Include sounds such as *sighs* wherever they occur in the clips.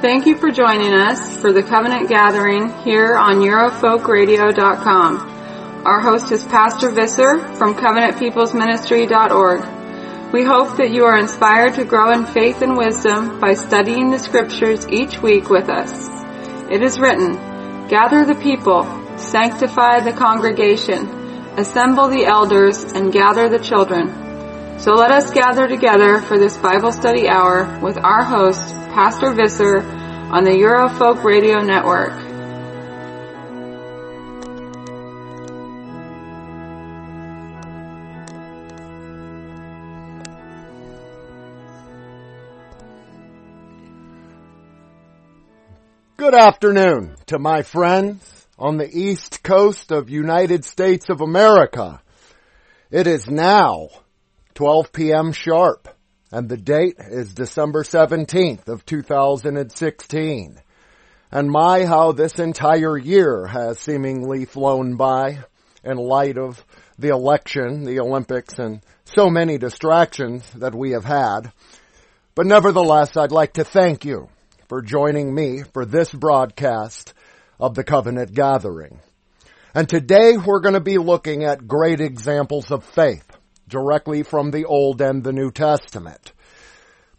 Thank you for joining us for the Covenant Gathering here on EuroFolkRadio.com. Our host is Pastor Visser from CovenantPeoplesMinistry.org. We hope that you are inspired to grow in faith and wisdom by studying the scriptures each week with us. It is written, Gather the people, sanctify the congregation, assemble the elders, and gather the children. So let us gather together for this Bible study hour with our host, Pastor Visser on the Eurofolk Radio Network. Good afternoon to my friends on the east coast of United States of America. It is now 12 p.m. sharp and the date is December 17th of 2016. And my, how this entire year has seemingly flown by in light of the election, the Olympics, and so many distractions that we have had. But nevertheless, I'd like to thank you for joining me for this broadcast of the Covenant Gathering. And today we're going to be looking at great examples of faith directly from the Old and the New Testament.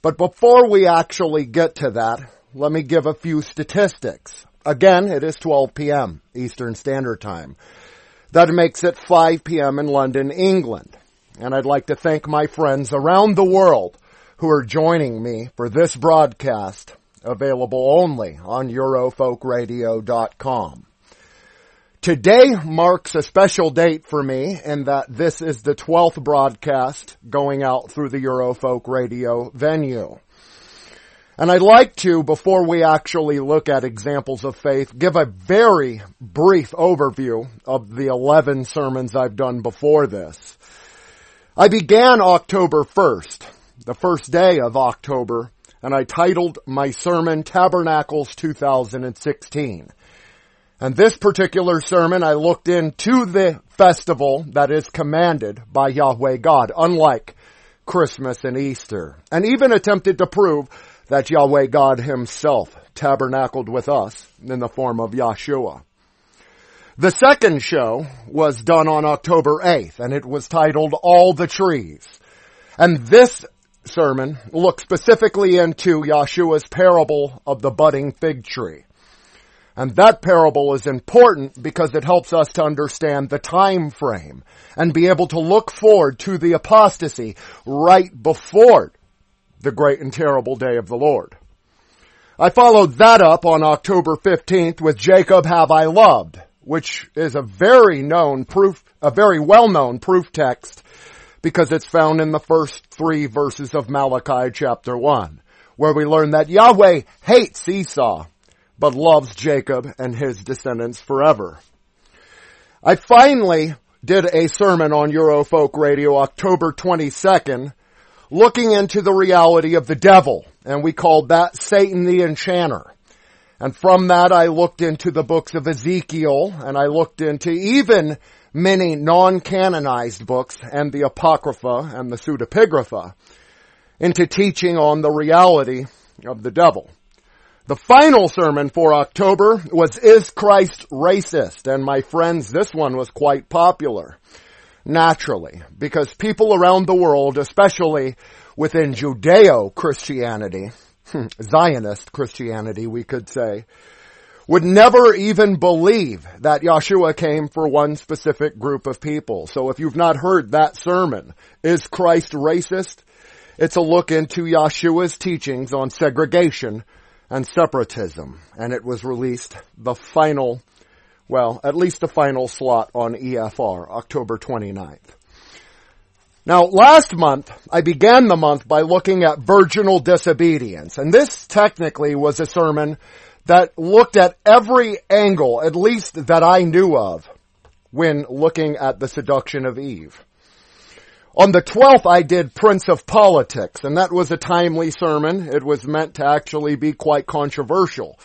But before we actually get to that, let me give a few statistics. Again, it is 12 p.m. Eastern Standard Time. That makes it 5 p.m. in London, England. And I'd like to thank my friends around the world who are joining me for this broadcast, available only on Eurofolkradio.com. Today marks a special date for me in that this is the 12th broadcast going out through the Eurofolk radio venue. And I'd like to, before we actually look at examples of faith, give a very brief overview of the 11 sermons I've done before this. I began October 1st, the first day of October, and I titled my sermon Tabernacles 2016. And this particular sermon, I looked into the festival that is commanded by Yahweh God, unlike Christmas and Easter, and even attempted to prove that Yahweh God himself tabernacled with us in the form of Yahshua. The second show was done on October 8th, and it was titled All the Trees. And this sermon looked specifically into Yahshua's parable of the budding fig tree. And that parable is important because it helps us to understand the time frame and be able to look forward to the apostasy right before the great and terrible day of the Lord. I followed that up on October 15th with Jacob have I loved, which is a very known proof, a very well-known proof text because it's found in the first three verses of Malachi chapter 1, where we learn that Yahweh hates Esau but loves Jacob and his descendants forever. I finally did a sermon on Eurofolk Radio October 22nd looking into the reality of the devil and we called that Satan the Enchanter. And from that I looked into the books of Ezekiel and I looked into even many non-canonized books and the Apocrypha and the Pseudepigrapha into teaching on the reality of the devil. The final sermon for October was Is Christ Racist? And my friends, this one was quite popular. Naturally, because people around the world, especially within Judeo-Christianity, *laughs* Zionist Christianity, we could say, would never even believe that Yahshua came for one specific group of people. So if you've not heard that sermon, Is Christ Racist? It's a look into Yahshua's teachings on segregation and separatism. And it was released the final, well, at least the final slot on EFR, October 29th. Now, last month, I began the month by looking at virginal disobedience. And this technically was a sermon that looked at every angle, at least that I knew of, when looking at the seduction of Eve. On the 12th, I did Prince of Politics, and that was a timely sermon. It was meant to actually be quite controversial.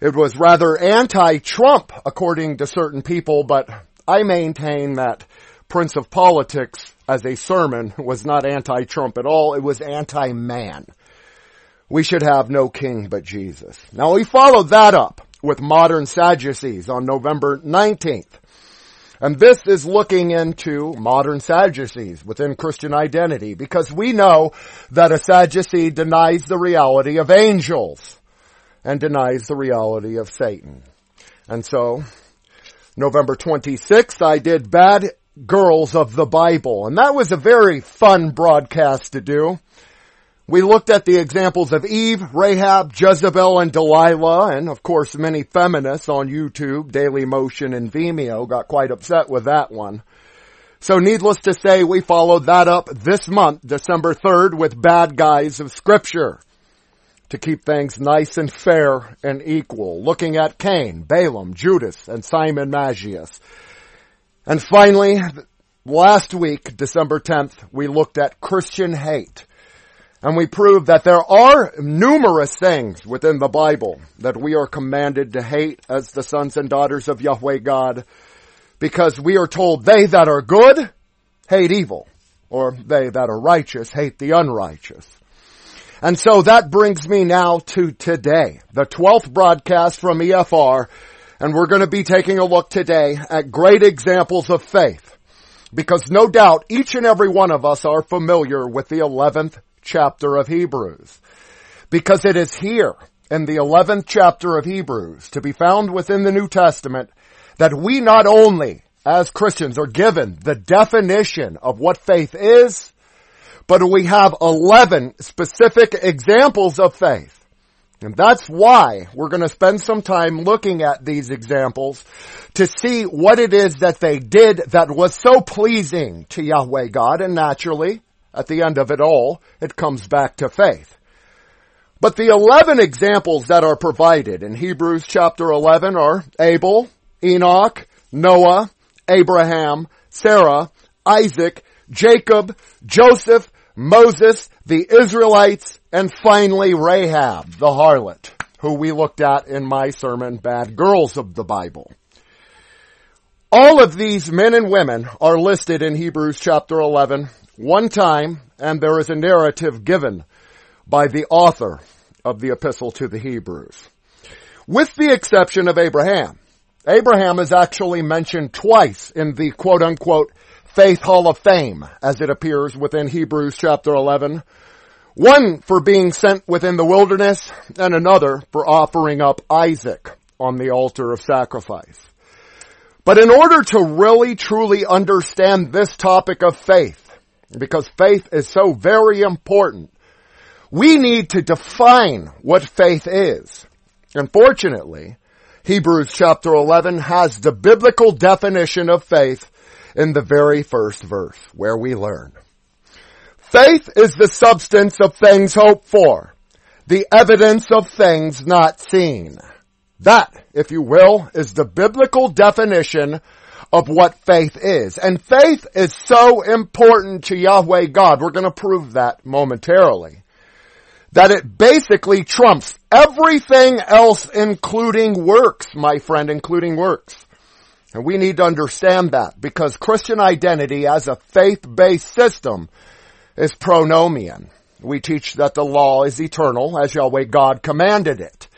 It was rather anti-Trump, according to certain people, but I maintain that Prince of Politics as a sermon was not anti-Trump at all. It was anti-man. we should have no king but Jesus. Now we followed that up with modern Sadducees on November 19th. And this is looking into modern Sadducees within Christian identity because we know that a Sadducee denies the reality of angels and denies the reality of Satan. And so, November 26th, I did bad girls of the Bible. And that was a very fun broadcast to do. We looked at the examples of Eve, Rahab, Jezebel, and Delilah, and of course many feminists on YouTube, Daily Motion, and Vimeo got quite upset with that one. So needless to say, we followed that up this month, December 3rd, with bad guys of scripture to keep things nice and fair and equal, looking at Cain, Balaam, Judas, and Simon Magus. And finally, last week, December 10th, we looked at Christian hate and we prove that there are numerous things within the Bible that we are commanded to hate as the sons and daughters of Yahweh God because we are told they that are good hate evil or they that are righteous hate the unrighteous. And so that brings me now to today, the 12th broadcast from EFR, and we're going to be taking a look today at great examples of faith. Because no doubt each and every one of us are familiar with the 11th chapter of Hebrews. Because it is here in the 11th chapter of Hebrews to be found within the New Testament that we not only as Christians are given the definition of what faith is, but we have 11 specific examples of faith. And that's why we're going to spend some time looking at these examples to see what it is that they did that was so pleasing to Yahweh God and naturally at the end of it all, it comes back to faith. But the 11 examples that are provided in Hebrews chapter 11 are Abel, Enoch, Noah, Abraham, Sarah, Isaac, Jacob, Joseph, Moses, the Israelites, and finally Rahab, the harlot, who we looked at in my sermon, Bad Girls of the Bible. All of these men and women are listed in Hebrews chapter 11 one time, and there is a narrative given by the author of the epistle to the Hebrews. With the exception of Abraham. Abraham is actually mentioned twice in the quote unquote faith hall of fame as it appears within Hebrews chapter 11. One for being sent within the wilderness and another for offering up Isaac on the altar of sacrifice. But in order to really truly understand this topic of faith, because faith is so very important. We need to define what faith is. Unfortunately, Hebrews chapter 11 has the biblical definition of faith in the very first verse where we learn. Faith is the substance of things hoped for, the evidence of things not seen. That, if you will, is the biblical definition of what faith is. And faith is so important to Yahweh God. We're going to prove that momentarily. That it basically trumps everything else including works, my friend, including works. And we need to understand that because Christian identity as a faith-based system is pronomian. We teach that the law is eternal as Yahweh God commanded it.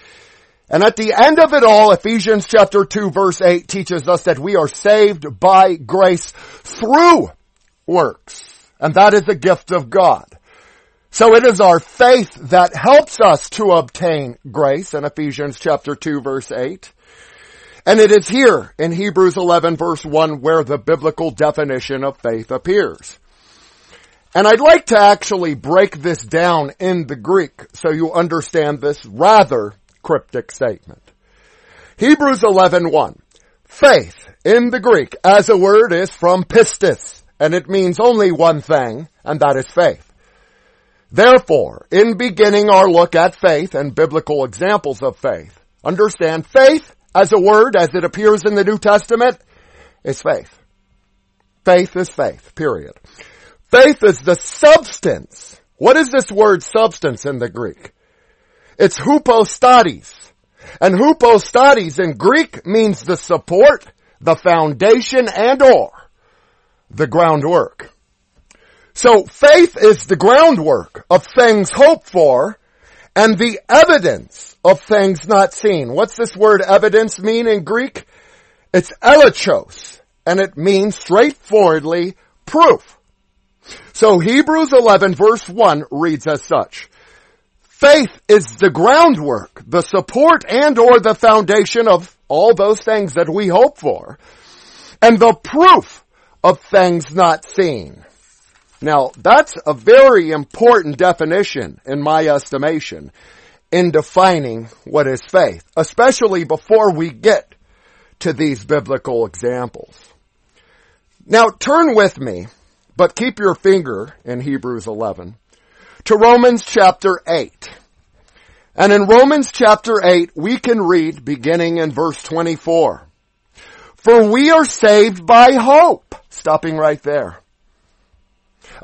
And at the end of it all, Ephesians chapter 2 verse 8 teaches us that we are saved by grace through works. And that is a gift of God. So it is our faith that helps us to obtain grace in Ephesians chapter 2 verse 8. And it is here in Hebrews 11 verse 1 where the biblical definition of faith appears. And I'd like to actually break this down in the Greek so you understand this rather cryptic statement. Hebrews 11.1. Faith in the Greek as a word is from pistis, and it means only one thing, and that is faith. Therefore, in beginning our look at faith and biblical examples of faith, understand faith as a word as it appears in the New Testament is faith. Faith is faith, period. Faith is the substance. What is this word substance in the Greek? It's hypostasis. And hypostasis in Greek means the support, the foundation, and or the groundwork. So faith is the groundwork of things hoped for and the evidence of things not seen. What's this word evidence mean in Greek? It's elenchos, and it means straightforwardly proof. So Hebrews 11 verse 1 reads as such. Faith is the groundwork, the support and or the foundation of all those things that we hope for, and the proof of things not seen. Now, that's a very important definition in my estimation in defining what is faith, especially before we get to these biblical examples. Now turn with me, but keep your finger in Hebrews 11, to Romans chapter 8. And in Romans chapter 8, we can read beginning in verse 24. For we are saved by hope. Stopping right there.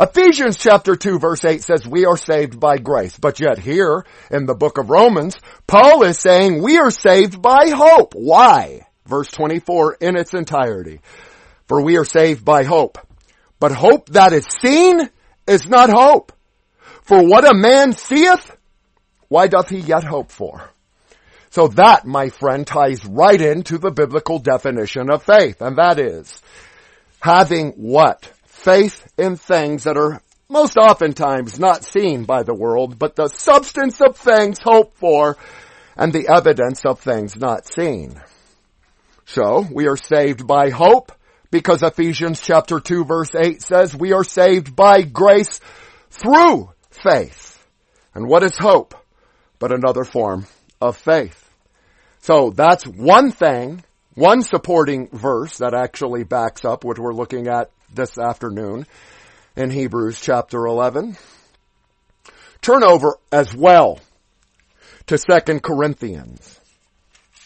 Ephesians chapter 2 verse 8 says we are saved by grace. But yet here in the book of Romans, Paul is saying we are saved by hope. Why? Verse 24 in its entirety. For we are saved by hope. But hope that is seen is not hope. For what a man seeth, why doth he yet hope for? So that, my friend, ties right into the biblical definition of faith, and that is having what? faith in things that are most oftentimes not seen by the world, but the substance of things hoped for and the evidence of things not seen. So, we are saved by hope because Ephesians chapter 2 verse 8 says we are saved by grace through faith. And what is hope? But another form of faith. So that's one thing, one supporting verse that actually backs up what we're looking at this afternoon in Hebrews chapter 11. Turn over as well to 2 Corinthians.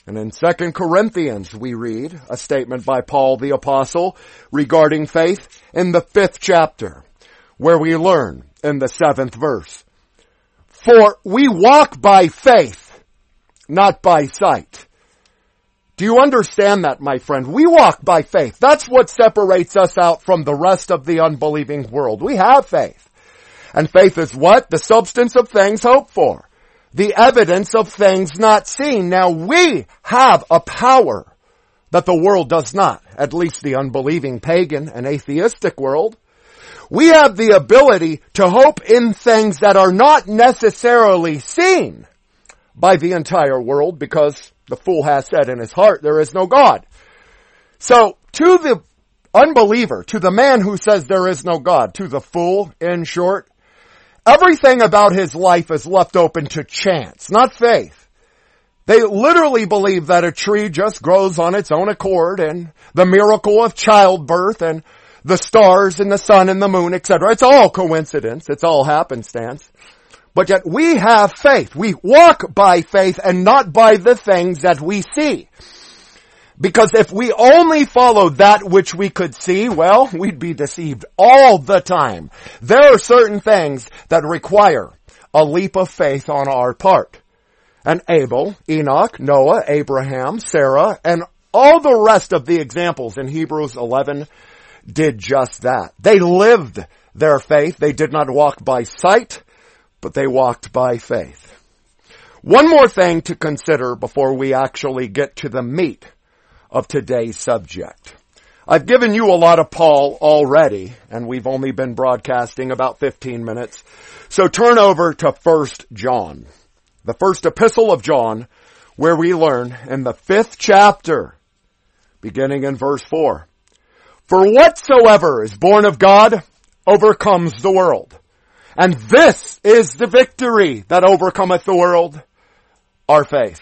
And in 2 Corinthians we read a statement by Paul the apostle regarding faith in the fifth chapter where we learn in the seventh verse. For we walk by faith, not by sight. Do you understand that, my friend? We walk by faith. That's what separates us out from the rest of the unbelieving world. We have faith. And faith is what? The substance of things hoped for. The evidence of things not seen. Now we have a power that the world does not, at least the unbelieving pagan and atheistic world. We have the ability to hope in things that are not necessarily seen by the entire world because the fool has said in his heart, there is no God. So, to the unbeliever, to the man who says there is no God, to the fool, in short, everything about his life is left open to chance, not faith. They literally believe that a tree just grows on its own accord and the miracle of childbirth and the stars and the sun and the moon, etc. It's all coincidence. It's all happenstance. But yet we have faith. We walk by faith and not by the things that we see. Because if we only followed that which we could see, well, we'd be deceived all the time. There are certain things that require a leap of faith on our part. And Abel, Enoch, Noah, Abraham, Sarah, and all the rest of the examples in Hebrews 11 did just that. They lived their faith. They did not walk by sight but they walked by faith. One more thing to consider before we actually get to the meat of today's subject. I've given you a lot of Paul already, and we've only been broadcasting about 15 minutes. So turn over to 1 John, the first epistle of John, where we learn in the fifth chapter, beginning in verse 4. For whatsoever is born of God overcomes the world. And this is the victory that overcometh the world, our faith.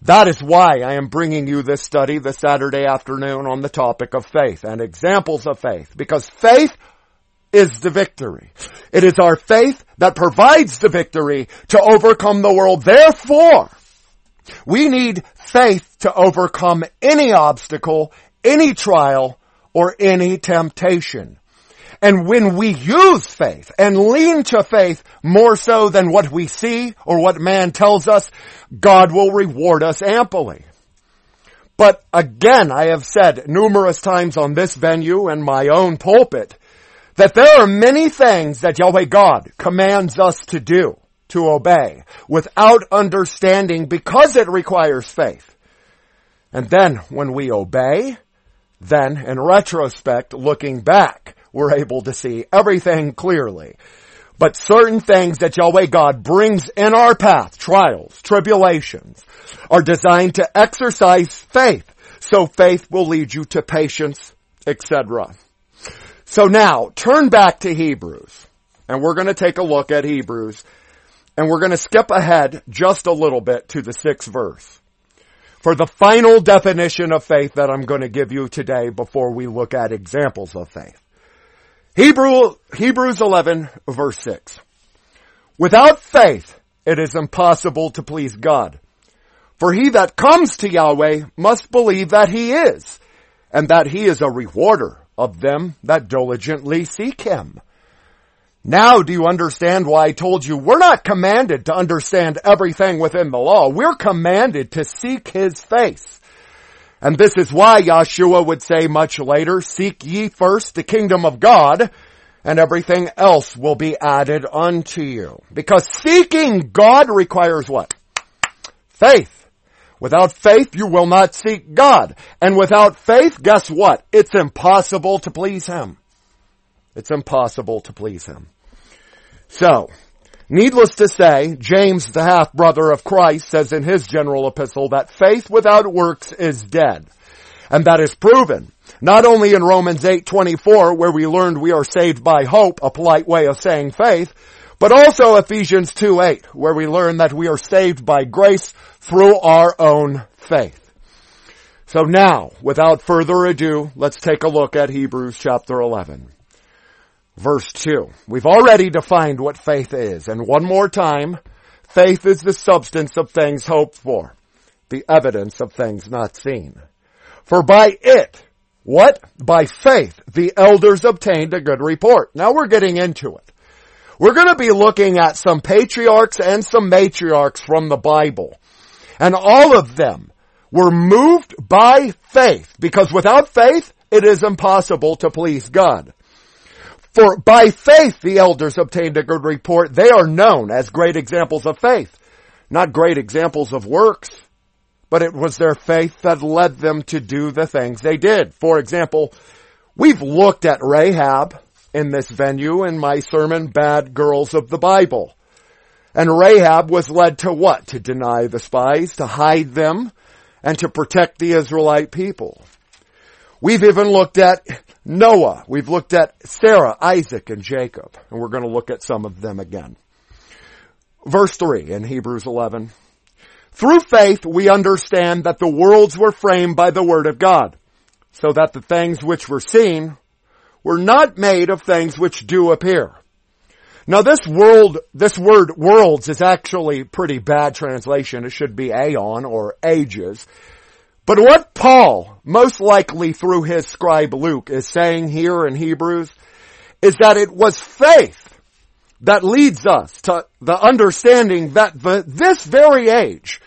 That is why I am bringing you this study this Saturday afternoon on the topic of faith and examples of faith, because faith is the victory. It is our faith that provides the victory to overcome the world. Therefore, we need faith to overcome any obstacle, any trial, or any temptation. And when we use faith and lean to faith more so than what we see or what man tells us, God will reward us amply. But again, I have said numerous times on this venue and my own pulpit that there are many things that Yahweh God commands us to do, to obey without understanding because it requires faith. And then when we obey, then in retrospect, looking back, we're able to see everything clearly. But certain things that Yahweh God brings in our path, trials, tribulations, are designed to exercise faith. So faith will lead you to patience, etc. So now, turn back to Hebrews. And we're going to take a look at Hebrews. And we're going to skip ahead just a little bit to the sixth verse. For the final definition of faith that I'm going to give you today before we look at examples of faith. Hebrew, Hebrews 11 verse 6. Without faith, it is impossible to please God. For he that comes to Yahweh must believe that he is, and that he is a rewarder of them that diligently seek him. Now do you understand why I told you we're not commanded to understand everything within the law. We're commanded to seek his face. And this is why Yeshua would say much later, seek ye first the kingdom of God, and everything else will be added unto you. Because seeking God requires what? Faith. Without faith, you will not seek God. And without faith, guess what? It's impossible to please Him. It's impossible to please Him. So, Needless to say, James, the half brother of Christ, says in his general epistle that faith without works is dead. And that is proven not only in Romans 8:24 where we learned we are saved by hope, a polite way of saying faith, but also Ephesians 2:8 where we learn that we are saved by grace through our own faith. So now, without further ado, let's take a look at Hebrews chapter 11 verse 2. We've already defined what faith is, and one more time, faith is the substance of things hoped for, the evidence of things not seen. For by it, what? By faith, the elders obtained a good report. Now we're getting into it. We're going to be looking at some patriarchs and some matriarchs from the Bible. And all of them were moved by faith because without faith, it is impossible to please God. For by faith the elders obtained a good report. They are known as great examples of faith, not great examples of works, but it was their faith that led them to do the things they did. For example, we've looked at Rahab in this venue in my sermon, Bad Girls of the Bible. And Rahab was led to what? To deny the spies, to hide them, and to protect the Israelite people. We've even looked at Noah. We've looked at Sarah, Isaac, and Jacob. And we're going to look at some of them again. Verse 3 in Hebrews 11. Through faith we understand that the worlds were framed by the word of God, so that the things which were seen were not made of things which do appear. Now this world, this word worlds is actually pretty bad translation. It should be aeon or ages. But what Paul, most likely through his scribe Luke, is saying here in Hebrews is that it was faith that leads us to the understanding that the, this very age,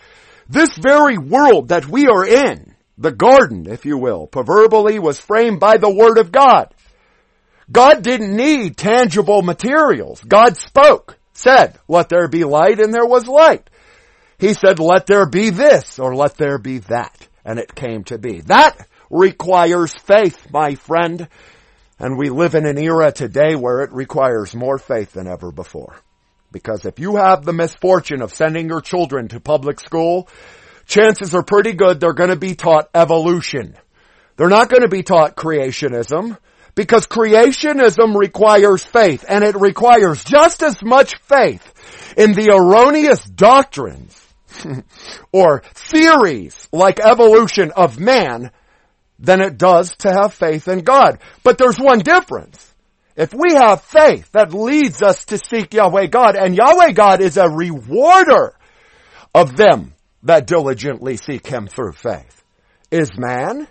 this very world that we are in, the garden, if you will, proverbially was framed by the Word of God. God didn't need tangible materials. God spoke, said, let there be light and there was light. He said, let there be this or let there be that and it came to be. That requires faith, my friend. And we live in an era today where it requires more faith than ever before. Because if you have the misfortune of sending your children to public school, chances are pretty good they're going to be taught evolution. They're not going to be taught creationism because creationism requires faith and it requires just as much faith in the erroneous doctrines *laughs* or theories like evolution of man than it does to have faith in God. But there's one difference. If we have faith that leads us to seek Yahweh God, and Yahweh God is a rewarder of them that diligently seek Him through faith. Is man?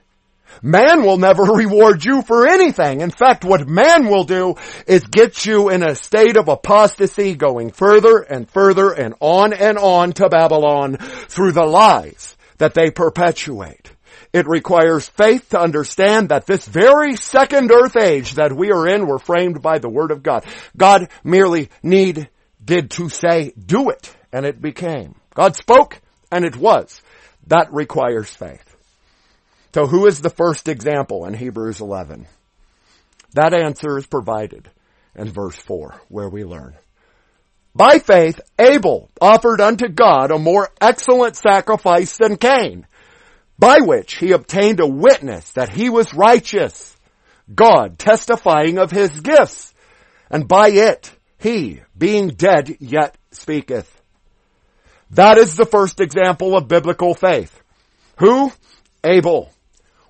Man will never *laughs* reward you for anything. In fact, what man will do is get you in a state of apostasy going further and further and on and on to Babylon through the lies that they perpetuate. It requires faith to understand that this very second earth age that we are in were framed by the Word of God. God merely need did to say, do it, and it became. God spoke, and it was. That requires faith. So who is the first example in Hebrews 11? That answer is provided in verse 4, where we learn. By faith, Abel offered unto God a more excellent sacrifice than Cain, by which he obtained a witness that he was righteous, God testifying of his gifts, and by it he, being dead, yet speaketh. That is the first example of biblical faith. Who? Abel.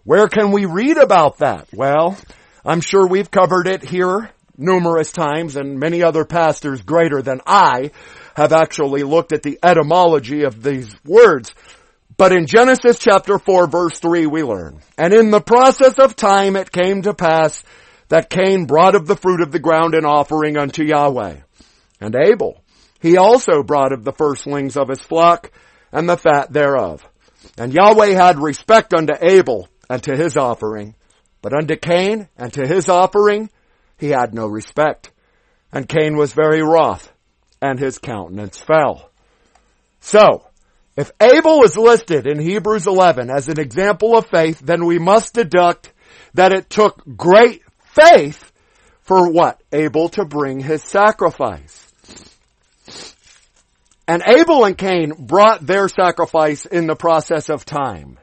Where can we read about that? Well, I'm sure we've covered it here numerous times and many other pastors greater than I have actually looked at the etymology of these words. But in Genesis chapter 4 verse 3 we learn, and in the process of time it came to pass that Cain brought of the fruit of the ground an offering unto Yahweh. And Abel, he also brought of the firstlings of his flock and the fat thereof. And Yahweh had respect unto Abel and to his offering, but unto Cain and to his offering he had no respect. And Cain was very wroth, and his countenance fell. So, if Abel is listed in Hebrews 11 as an example of faith, then we must deduct that it took great faith for what? Abel to bring his sacrifice. And Abel and Cain brought their sacrifice in the process of time,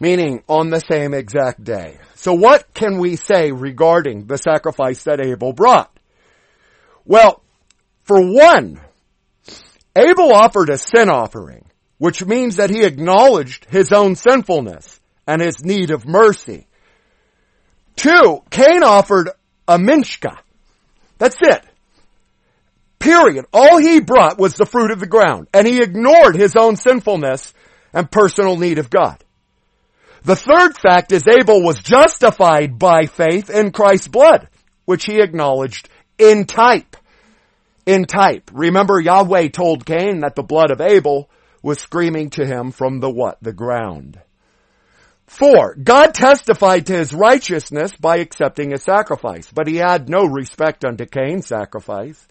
meaning on the same exact day. So what can we say regarding the sacrifice that Abel brought? Well, for one, Abel offered a sin offering, which means that he acknowledged his own sinfulness and his need of mercy. Two, Cain offered a minchah. That's it. Period. All he brought was the fruit of the ground, and he ignored his own sinfulness and personal need of God. The third fact is Abel was justified by faith in Christ's blood, which he acknowledged in type. In type. Remember Yahweh told Cain that the blood of Abel was screaming to him from the what? The ground. Four, God testified to his righteousness by accepting his sacrifice, but he had no respect unto Cain's sacrifice.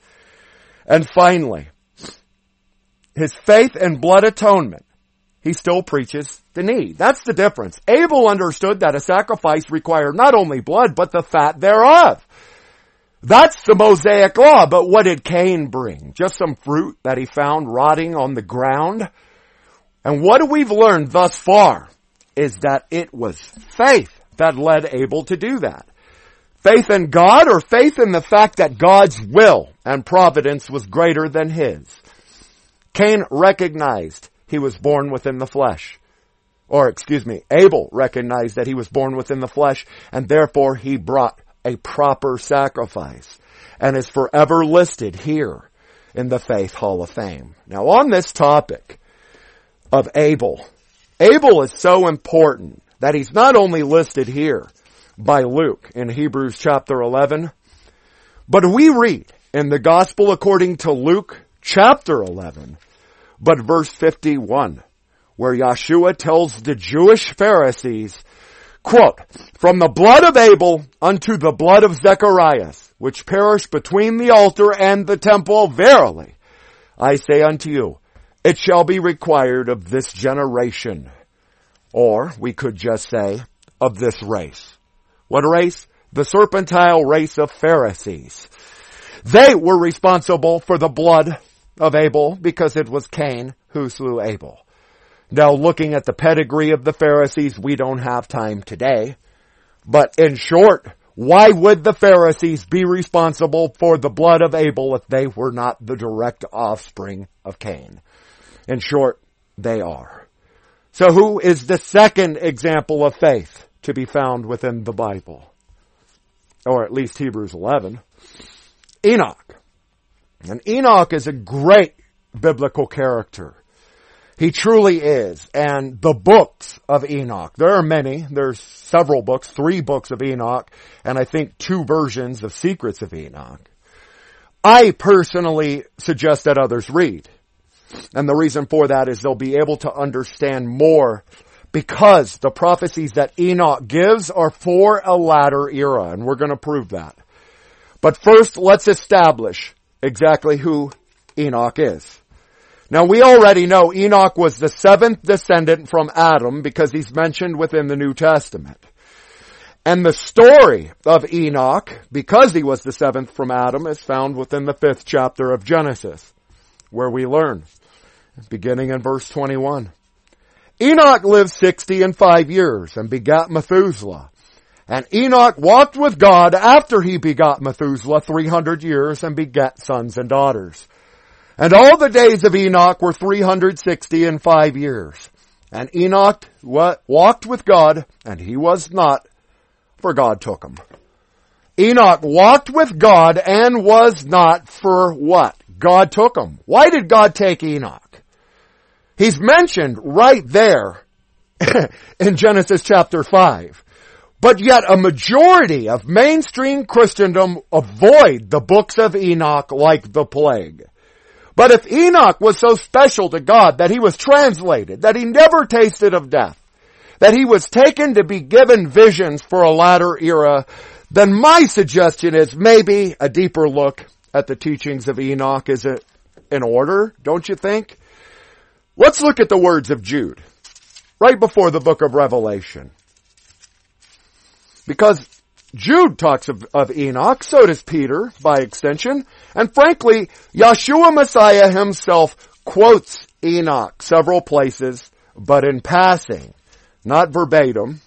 And finally, his faith and blood atonement he still preaches the need. That's the difference. Abel understood that a sacrifice required not only blood, but the fat thereof. That's the Mosaic law, but what did Cain bring? Just some fruit that he found rotting on the ground? And what we've learned thus far is that it was faith that led Abel to do that. Faith in God or faith in the fact that God's will and providence was greater than his. Cain recognized he was born within the flesh. Or, excuse me, Abel recognized that he was born within the flesh and therefore he brought a proper sacrifice and is forever listed here in the Faith Hall of Fame. Now on this topic of Abel, Abel is so important that he's not only listed here by Luke in Hebrews chapter 11, but we read in the Gospel according to Luke chapter 11 but verse 51, where Yeshua tells the Jewish Pharisees, quote, from the blood of Abel unto the blood of Zacharias, which perished between the altar and the temple, verily, I say unto you, it shall be required of this generation. Or we could just say, of this race. What race? The serpentine race of Pharisees. They were responsible for the blood of Abel because it was Cain who slew Abel. Now looking at the pedigree of the Pharisees, we don't have time today. But in short, why would the Pharisees be responsible for the blood of Abel if they were not the direct offspring of Cain? In short, they are. So who is the second example of faith to be found within the Bible? Or at least Hebrews 11. Enoch. And Enoch is a great biblical character. He truly is. And the books of Enoch, there are many, there's several books, three books of Enoch, and I think two versions of Secrets of Enoch. I personally suggest that others read. And the reason for that is they'll be able to understand more because the prophecies that Enoch gives are for a latter era, and we're going to prove that. But first, let's establish exactly who Enoch is. Now we already know Enoch was the seventh descendant from Adam because he's mentioned within the New Testament. And the story of Enoch, because he was the seventh from Adam, is found within the fifth chapter of Genesis, where we learn, beginning in verse 21. Enoch lived sixty and five years and begat Methuselah. And Enoch walked with God after he begot Methuselah three hundred years and begat sons and daughters. And all the days of Enoch were three hundred sixty and five years. And Enoch walked with God, and he was not, for God took him. Enoch walked with God and was not for what? God took him. Why did God take Enoch? He's mentioned right there *laughs* in Genesis chapter 5. But yet a majority of mainstream Christendom avoid the books of Enoch like the plague. But if Enoch was so special to God that he was translated, that he never tasted of death, that he was taken to be given visions for a latter era, then my suggestion is maybe a deeper look at the teachings of Enoch is in order, don't you think? Let's look at the words of Jude, right before the book of Revelation. Because Jude talks of, of Enoch, so does Peter, by extension, and frankly, Yeshua Messiah himself quotes Enoch several places, but in passing. Not verbatim,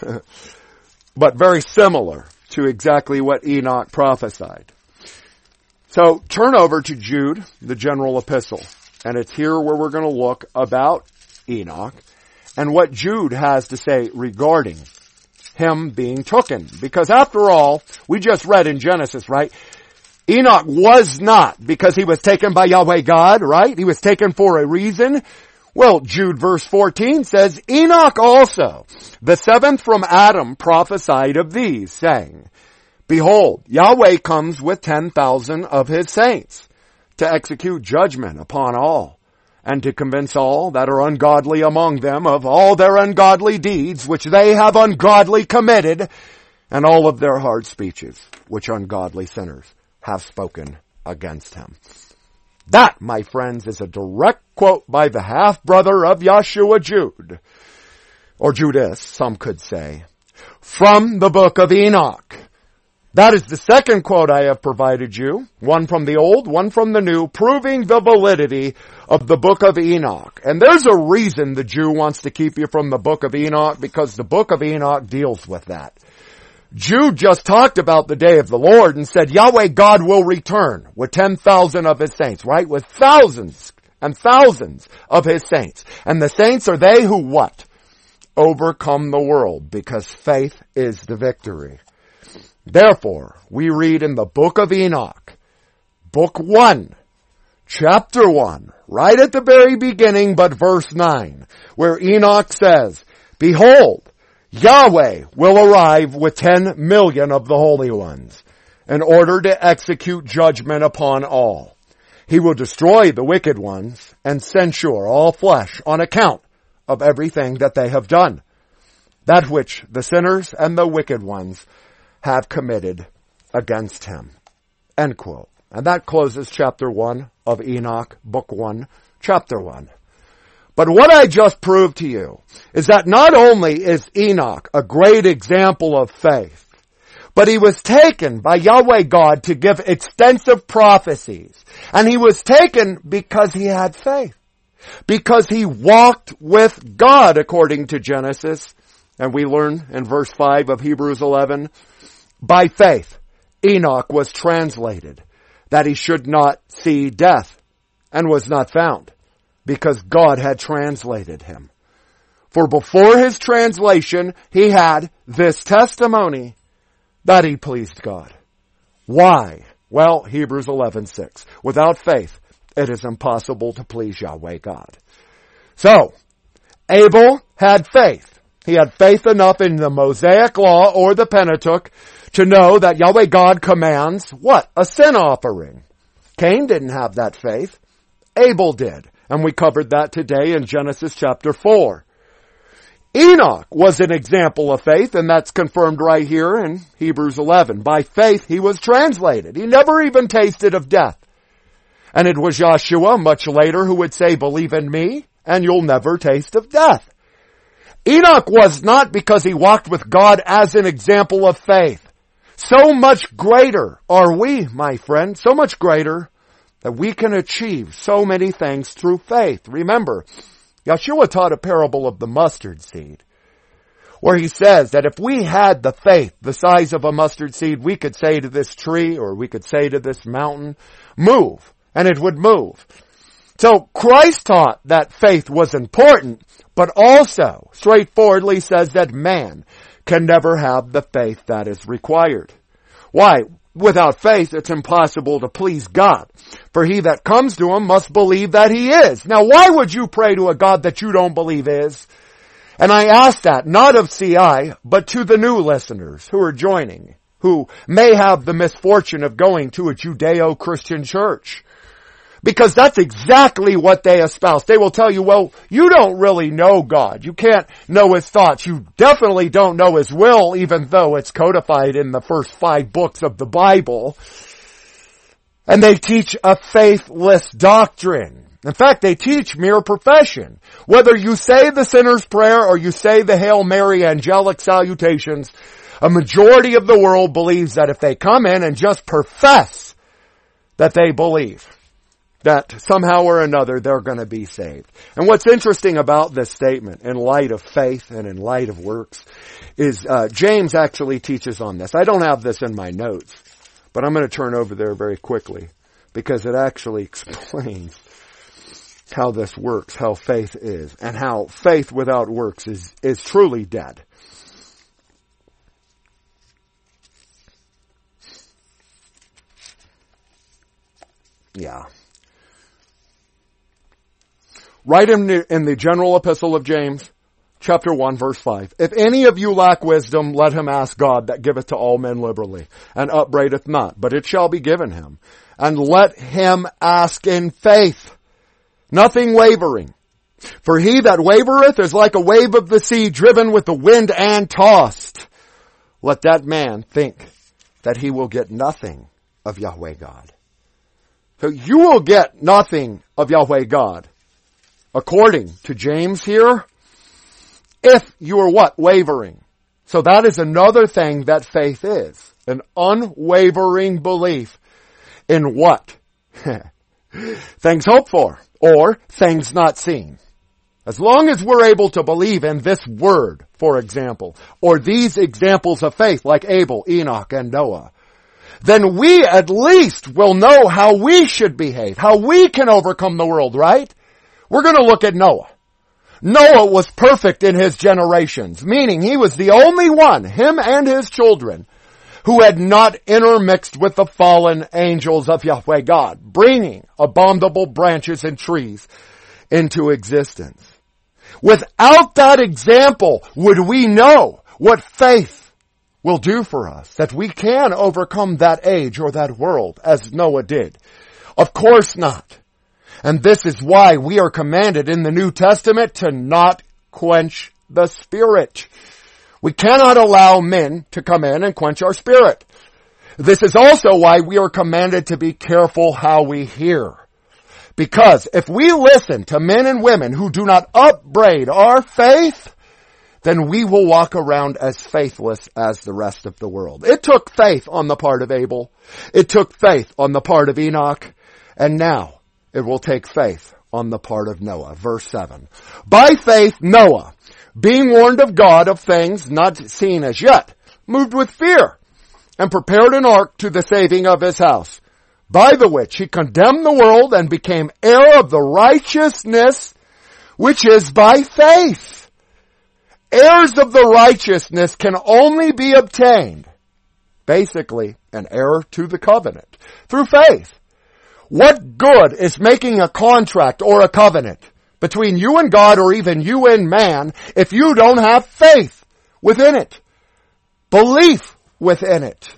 *laughs* but very similar to exactly what Enoch prophesied. So turn over to Jude, the general epistle, and it's here where we're going to look about Enoch and what Jude has to say regarding him being taken. Because after all, we just read in Genesis, right? Enoch was not because he was taken by Yahweh God, right? He was taken for a reason. Well, Jude verse 14 says, Enoch also, the seventh from Adam prophesied of these, saying, Behold, Yahweh comes with ten thousand of his saints to execute judgment upon all and to convince all that are ungodly among them of all their ungodly deeds which they have ungodly committed and all of their hard speeches which ungodly sinners have spoken against him. That, my friends, is a direct quote by the half-brother of Yeshua Jude, or Judas, some could say, from the book of Enoch. That is the second quote I have provided you, one from the old, one from the new, proving the validity of the book of Enoch. And there's a reason the Jew wants to keep you from the book of Enoch, because the book of Enoch deals with that. Jude just talked about the day of the Lord and said Yahweh God will return with 10,000 of his saints, right? With thousands and thousands of his saints. And the saints are they who what? Overcome the world because faith is the victory. Therefore, we read in the book of Enoch, book 1, chapter 1, right at the very beginning but verse 9, where Enoch says, Behold, Yahweh will arrive with 10 million of the holy ones in order to execute judgment upon all. He will destroy the wicked ones and censure all flesh on account of everything that they have done. That which the sinners and the wicked ones have committed against him. End quote. And that closes chapter 1 of Enoch, book 1, chapter 1. But what I just proved to you is that not only is Enoch a great example of faith, but he was taken by Yahweh God to give extensive prophecies. And he was taken because he had faith. Because he walked with God according to Genesis. And we learn in verse 5 of Hebrews 11, by faith, Enoch was translated that he should not see death and was not found because God had translated him. For before his translation, he had this testimony that he pleased God. Why? Well, Hebrews 11:6. Without faith, it is impossible to please Yahweh God. So, Abel had faith. He had faith enough in the Mosaic law or the Pentateuch to know that Yahweh God commands what? A sin offering. Cain didn't have that faith. Abel did. And we covered that today in Genesis chapter 4. Enoch was an example of faith, and that's confirmed right here in Hebrews 11. By faith, he was translated. He never even tasted of death. And it was Joshua much later who would say, believe in me and you'll never taste of death. Enoch was not because he walked with God as an example of faith. So much greater are we, my friend, so much greater that we can achieve so many things through faith. Remember, Yeshua taught a parable of the mustard seed where he says that if we had the faith the size of a mustard seed, we could say to this tree or we could say to this mountain, move, and it would move. So Christ taught that faith was important, but also straightforwardly says that man can never have the faith that is required. Why? Without faith, it's impossible to please God. For he that comes to him must believe that he is. Now why would you pray to a God that you don't believe is? And I ask that not of CI, but to the new listeners who are joining, who may have the misfortune of going to a Judeo-Christian church. Because that's exactly what they espouse. They will tell you, well, you don't really know God. You can't know His thoughts. You definitely don't know His will, even though it's codified in the first five books of the Bible. And they teach a faithless doctrine. In fact, they teach mere profession. Whether you say the sinner's prayer or you say the Hail Mary angelic salutations, a majority of the world believes that if they come in and just profess that they believe, that somehow or another they're going to be saved. And what's interesting about this statement in light of faith and in light of works is uh, James actually teaches on this. I don't have this in my notes, but I'm going to turn over there very quickly because it actually *laughs* explains how this works, how faith is, and how faith without works is, is truly dead. Yeah. Right in the, in the general epistle of James, chapter 1 verse 5. If any of you lack wisdom, let him ask God that giveth to all men liberally, and upbraideth not, but it shall be given him. And let him ask in faith, nothing wavering. For he that wavereth is like a wave of the sea driven with the wind and tossed. Let that man think that he will get nothing of Yahweh God. So you will get nothing of Yahweh God according to James here, if you are what? Wavering. So that is another thing that faith is. An unwavering belief in what? *laughs* things hoped for or things not seen. As long as we're able to believe in this word, for example, or these examples of faith like Abel, Enoch, and Noah, then we at least will know how we should behave, how we can overcome the world, right? We're going to look at Noah. Noah was perfect in his generations, meaning he was the only one, him and his children, who had not intermixed with the fallen angels of Yahweh God, bringing abominable branches and trees into existence. Without that example, would we know what faith will do for us, that we can overcome that age or that world as Noah did? Of course not. And this is why we are commanded in the New Testament to not quench the Spirit. We cannot allow men to come in and quench our spirit. This is also why we are commanded to be careful how we hear. Because if we listen to men and women who do not upbraid our faith, then we will walk around as faithless as the rest of the world. It took faith on the part of Abel. It took faith on the part of Enoch. And now it will take faith on the part of Noah. Verse 7. By faith, Noah, being warned of God of things not seen as yet, moved with fear and prepared an ark to the saving of his house, by the which he condemned the world and became heir of the righteousness which is by faith. Heirs of the righteousness can only be obtained, basically an heir to the covenant, through faith. What good is making a contract or a covenant between you and God or even you and man if you don't have faith within it? Belief within it.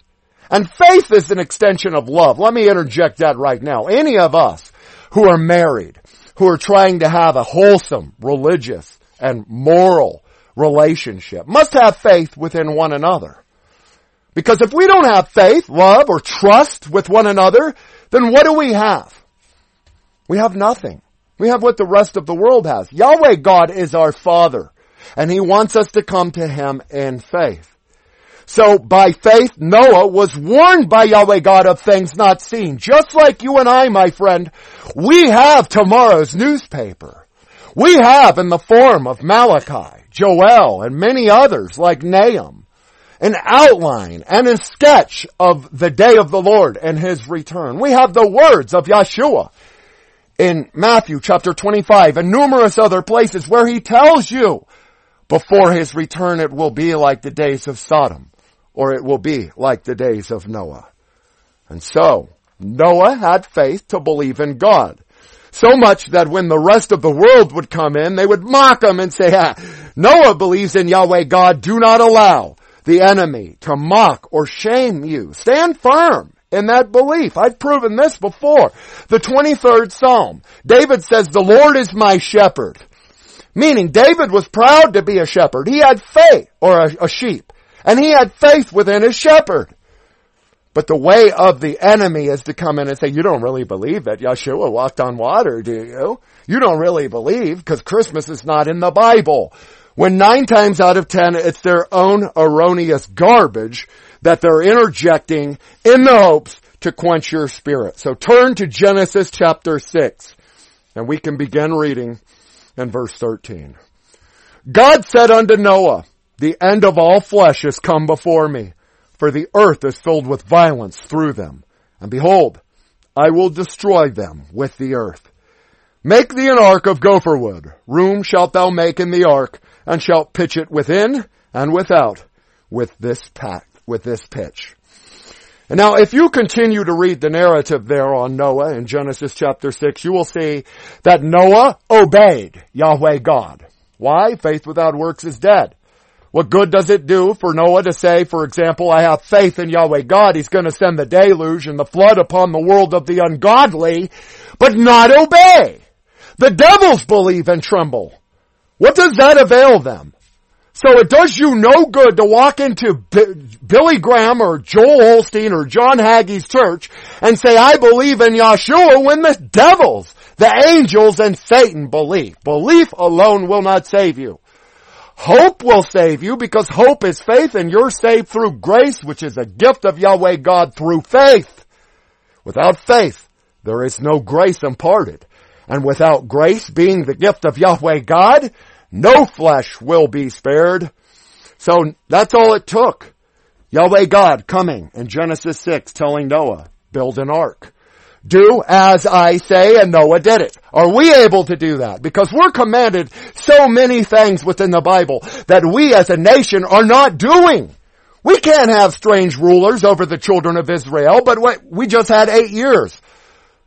And faith is an extension of love. Let me interject that right now. Any of us who are married, who are trying to have a wholesome, religious, and moral relationship must have faith within one another. Because if we don't have faith, love, or trust with one another, then what do we have? We have nothing. We have what the rest of the world has. Yahweh God is our Father, and He wants us to come to Him in faith. So by faith, Noah was warned by Yahweh God of things not seen. Just like you and I, my friend, we have tomorrow's newspaper. We have in the form of Malachi, Joel, and many others like Nahum, an outline and a sketch of the day of the Lord and His return. We have the words of Yeshua in Matthew chapter 25 and numerous other places where He tells you before His return it will be like the days of Sodom or it will be like the days of Noah. And so, Noah had faith to believe in God. So much that when the rest of the world would come in, they would mock him and say, ah, Noah believes in Yahweh God, do not allow the enemy to mock or shame you. Stand firm in that belief. I've proven this before. The 23rd Psalm. David says, the Lord is my shepherd. Meaning David was proud to be a shepherd. He had faith, or a, a sheep. And he had faith within his shepherd. But the way of the enemy is to come in and say, you don't really believe that Yeshua walked on water, do you? You don't really believe because Christmas is not in the Bible. When nine times out of ten, it's their own erroneous garbage that they're interjecting in the hopes to quench your spirit. So turn to Genesis chapter 6 and we can begin reading in verse 13. God said unto Noah, the end of all flesh is come before me, for the earth is filled with violence through them. And behold, I will destroy them with the earth. Make thee an ark of gopher wood. Room shalt thou make in the ark, and shalt pitch it within and without with this pack, with this pitch. And now if you continue to read the narrative there on Noah in Genesis chapter 6, you will see that Noah obeyed Yahweh God. Why? Faith without works is dead. What good does it do for Noah to say, for example, I have faith in Yahweh God, He's gonna send the deluge and the flood upon the world of the ungodly, but not obey? The devils believe and tremble. What does that avail them? So it does you no good to walk into B- Billy Graham or Joel Osteen or John Hagee's church and say, I believe in Yeshua when the devils, the angels and Satan believe. Belief alone will not save you. Hope will save you because hope is faith and you're saved through grace, which is a gift of Yahweh God through faith. Without faith, there is no grace imparted. And without grace being the gift of Yahweh God, no flesh will be spared. So that's all it took. Yahweh God coming in Genesis 6 telling Noah, build an ark do as I say, and Noah did it. Are we able to do that? Because we're commanded so many things within the Bible that we as a nation are not doing. We can't have strange rulers over the children of Israel, but we just had eight years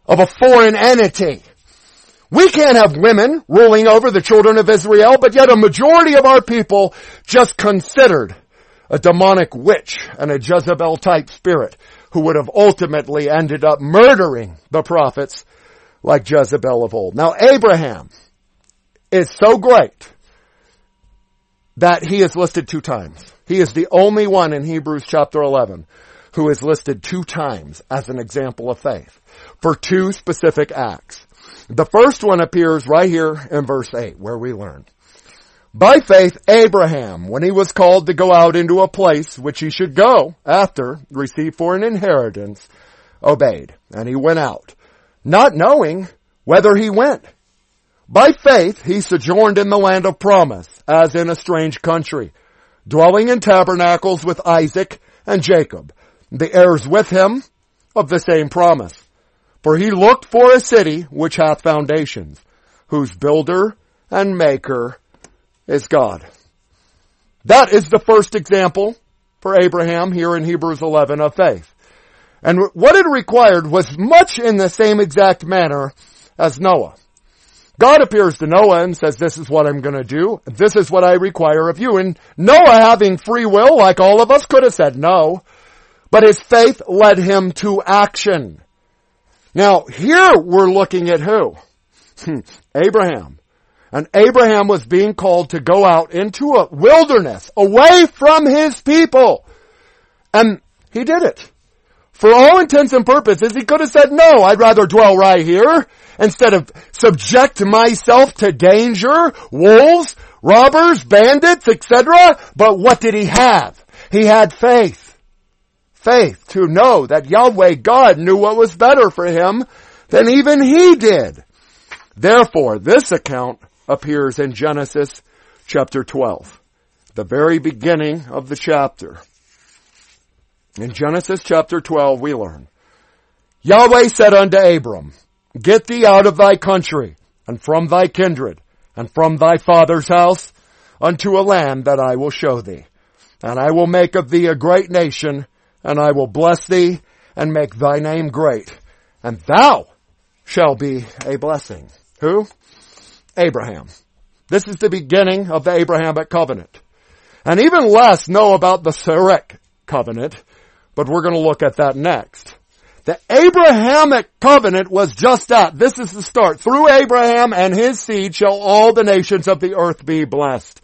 of a foreign entity. We can't have women ruling over the children of Israel, but yet a majority of our people just considered a demonic witch and a Jezebel type spirit who would have ultimately ended up murdering the prophets like Jezebel of old. Now Abraham is so great that he is listed two times. He is the only one in Hebrews chapter 11 who is listed two times as an example of faith for two specific acts. The first one appears right here in verse 8 where we learn. By faith, Abraham, when he was called to go out into a place which he should go after, receive for an inheritance, obeyed. And he went out, not knowing whether he went. By faith, he sojourned in the land of promise, as in a strange country, dwelling in tabernacles with Isaac and Jacob, the heirs with him of the same promise. For he looked for a city which hath foundations, whose builder and maker is God. That is the first example for Abraham here in Hebrews 11 of faith. And what it required was much in the same exact manner as Noah. God appears to Noah and says, this is what I'm gonna do. This is what I require of you. And Noah having free will, like all of us, could have said no. But his faith led him to action. Now, here we're looking at who? *laughs* Abraham. And Abraham was being called to go out into a wilderness, away from his people. And he did it. For all intents and purposes, he could have said, no, I'd rather dwell right here instead of subject myself to danger, wolves, robbers, bandits, etc. But what did he have? He had faith. Faith to know that Yahweh God knew what was better for him than even he did. Therefore, this account appears in Genesis chapter 12, the very beginning of the chapter. In Genesis chapter 12 we learn, Yahweh said unto Abram, Get thee out of thy country, and from thy kindred, and from thy father's house, unto a land that I will show thee. And I will make of thee a great nation, and I will bless thee, and make thy name great, and thou shalt be a blessing. Who? Abraham. This is the beginning of the Abrahamic covenant. And even less know about the Sarek covenant, but we're going to look at that next. The Abrahamic covenant was just that. This is the start. Through Abraham and his seed shall all the nations of the earth be blessed.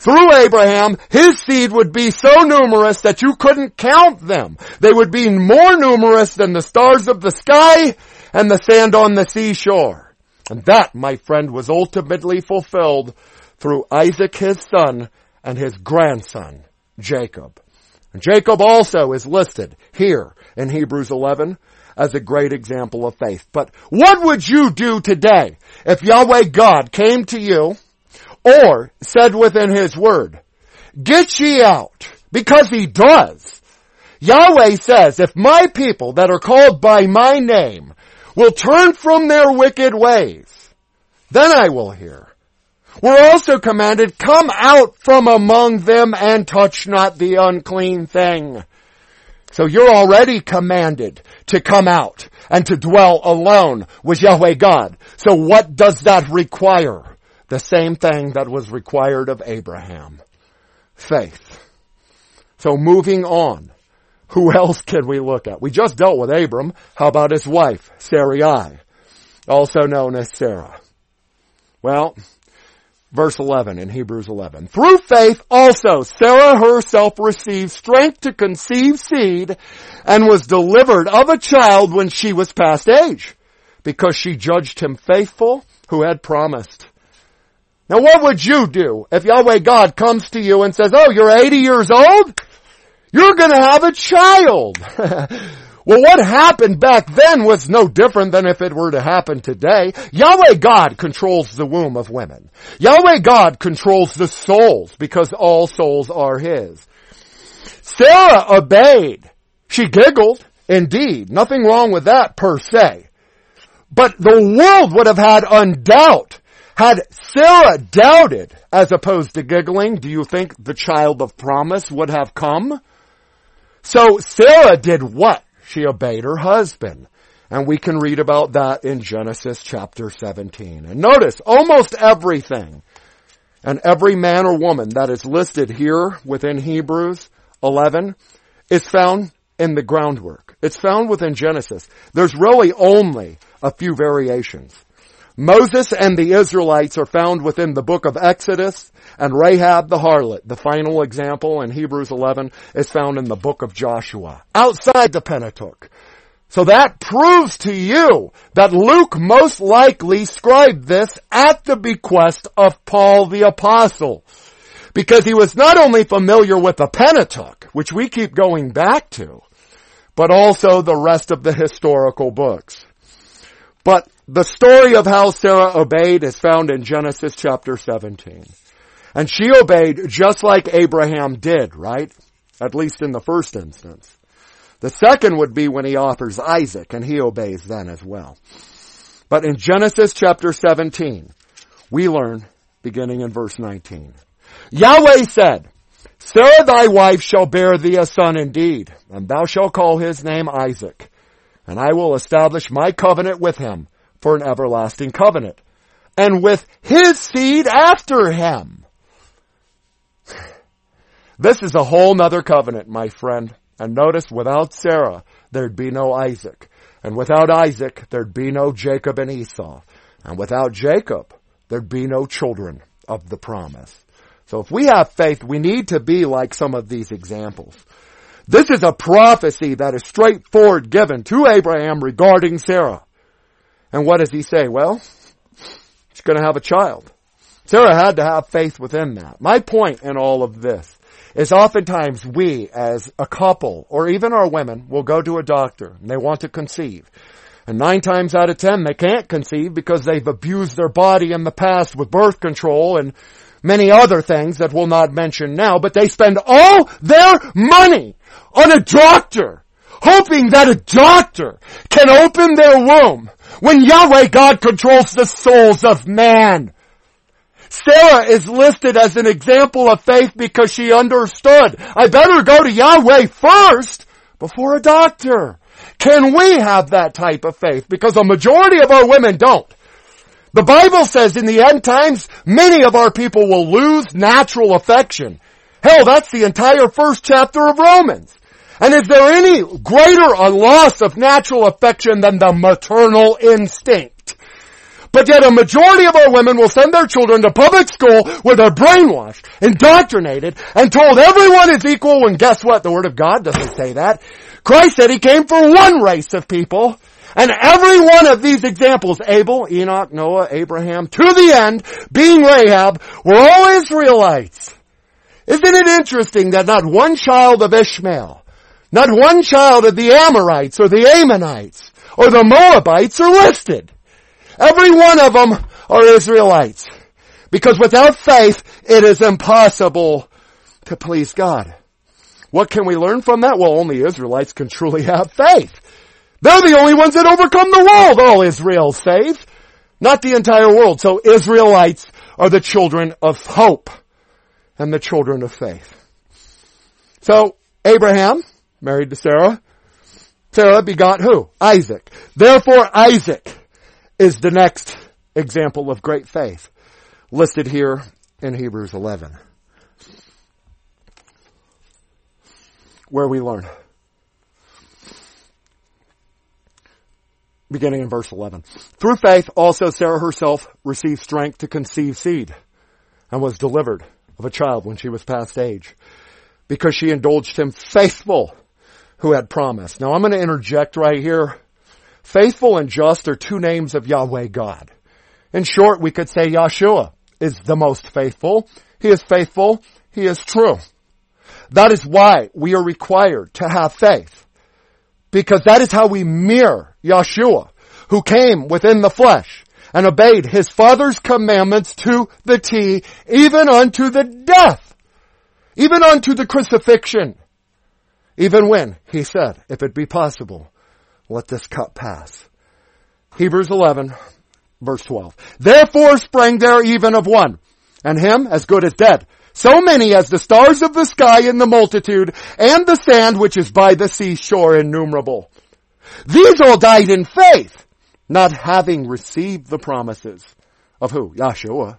Through Abraham, his seed would be so numerous that you couldn't count them. They would be more numerous than the stars of the sky and the sand on the seashore. And that, my friend, was ultimately fulfilled through Isaac his son and his grandson, Jacob. And Jacob also is listed here in Hebrews 11 as a great example of faith. But what would you do today if Yahweh God came to you or said within his word, get ye out, because he does. Yahweh says, if my people that are called by my name will turn from their wicked ways, then I will hear. We're also commanded, come out from among them and touch not the unclean thing. So you're already commanded to come out and to dwell alone with Yahweh God. So what does that require? The same thing that was required of Abraham. Faith. So moving on. Who else can we look at? We just dealt with Abram. How about his wife, Sarai? Also known as Sarah. Well, verse 11 in Hebrews 11. Through faith also Sarah herself received strength to conceive seed and was delivered of a child when she was past age because she judged him faithful who had promised. Now what would you do if Yahweh God comes to you and says, oh, you're 80 years old? You're gonna have a child. *laughs* Well, what happened back then was no different than if it were to happen today. Yahweh God controls the womb of women. Yahweh God controls the souls because all souls are His. Sarah obeyed. She giggled. Indeed. Nothing wrong with that per se. But the world would have had undoubt had Sarah doubted as opposed to giggling, do you think the child of promise would have come? So Sarah did what? she obeyed her husband. And we can read about that in Genesis chapter 17. And notice, almost everything and every man or woman that is listed here within Hebrews 11 is found in the groundwork. It's found within Genesis. There's really only a few variations. Moses and the Israelites are found within the book of Exodus and Rahab the harlot, the final example in Hebrews 11, is found in the book of Joshua, outside the Pentateuch. So that proves to you that Luke most likely scribed this at the bequest of Paul the apostle. Because he was not only familiar with the Pentateuch, which we keep going back to, but also the rest of the historical books. But the story of how Sarah obeyed is found in Genesis chapter 17. And she obeyed just like Abraham did, right? At least in the first instance. The second would be when he offers Isaac and he obeys then as well. But in Genesis chapter 17, we learn, beginning in verse 19, Yahweh said, Sarah thy wife shall bear thee a son indeed, and thou shalt call his name Isaac, and I will establish my covenant with him for an everlasting covenant, and with his seed after him. *sighs* This is a whole nother covenant, my friend. And notice, without Sarah, there'd be no Isaac. And without Isaac, there'd be no Jacob and Esau. And without Jacob, there'd be no children of the promise. So if we have faith, we need to be like some of these examples. This is a prophecy that is straightforward given to Abraham regarding Sarah. And what does he say? Well, she's going to have a child. Sarah had to have faith within that. My point in all of this is oftentimes we as a couple or even our women will go to a doctor and they want to conceive. And nine times out of ten they can't conceive because they've abused their body in the past with birth control and many other things that we'll not mention now, but they spend all their money on a doctor, hoping that a doctor can open their womb when Yahweh God controls the souls of man. Sarah is listed as an example of faith because she understood, I better go to Yahweh first before a doctor. Can we have that type of faith? Because a majority of our women don't. The Bible says in the end times, many of our people will lose natural affection. Hell, that's the entire first chapter of Romans. And is there any greater a loss of natural affection than the maternal instinct? But yet a majority of our women will send their children to public school where they're brainwashed, indoctrinated, and told everyone is equal when guess what? The Word of God doesn't say that. Christ said He came for one race of people. And every one of these examples, Abel, Enoch, Noah, Abraham, to the end, being Rahab, were all Israelites. Isn't it interesting that not one child of Ishmael, not one child of the Amorites or the Ammonites or the Moabites are listed? Every one of them are Israelites. Because without faith, it is impossible to please God. What can we learn from that? Well, only Israelites can truly have faith. They're the only ones that overcome the world. All Israel's faith. Not the entire world. So Israelites are the children of hope and the children of faith. So Abraham married to Sarah. Sarah begot who? Isaac. Therefore Isaac is the next example of great faith listed here in Hebrews 11. Where we learn. Beginning in verse 11. Through faith also Sarah herself received strength to conceive seed and was delivered of a child when she was past age because she indulged him faithful who had promised. Now I'm going to interject right here. Faithful and just are two names of Yahweh God. In short, we could say Yahshua is the most faithful. He is faithful. He is true. That is why we are required to have faith. Because that is how we mirror Yahshua, who came within the flesh and obeyed his father's commandments to the T, even unto the death, even unto the crucifixion. Even when he said, if it be possible, let this cup pass. Hebrews 11, verse 12. Therefore sprang there even of one, and him as good as dead. So many as the stars of the sky in the multitude, and the sand which is by the seashore innumerable. These all died in faith, not having received the promises of who? Yahshua.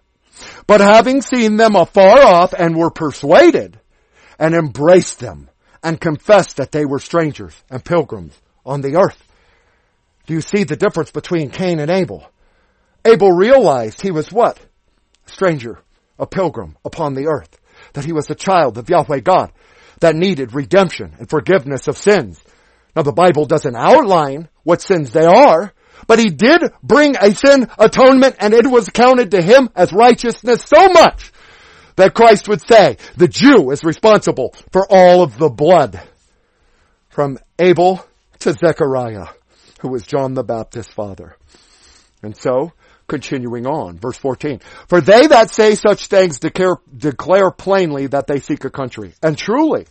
But having seen them afar off and were persuaded and embraced them and confessed that they were strangers and pilgrims on the earth. Do you see the difference between Cain and Abel? Abel realized he was what? A stranger, a pilgrim upon the earth. That he was a child of Yahweh God that needed redemption and forgiveness of sins. Now the Bible doesn't outline what sins they are, but he did bring a sin atonement and it was counted to him as righteousness so much that Christ would say the Jew is responsible for all of the blood from Abel to Zechariah, who was John the Baptist's father. And so, continuing on, verse 14. For they that say such things declare, declare plainly that they seek a country. And truly,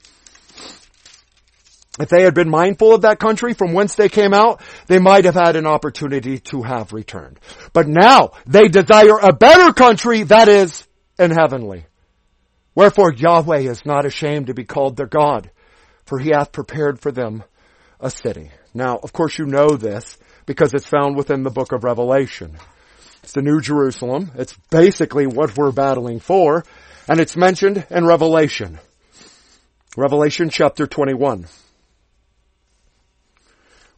if they had been mindful of that country from whence they came out, they might have had an opportunity to have returned. But now they desire a better country that is in heavenly. Wherefore Yahweh is not ashamed to be called their God, for he hath prepared for them a city. Now, of course you know this because it's found within the book of Revelation. It's the New Jerusalem. It's basically what we're battling for, and it's mentioned in Revelation. Revelation chapter 21.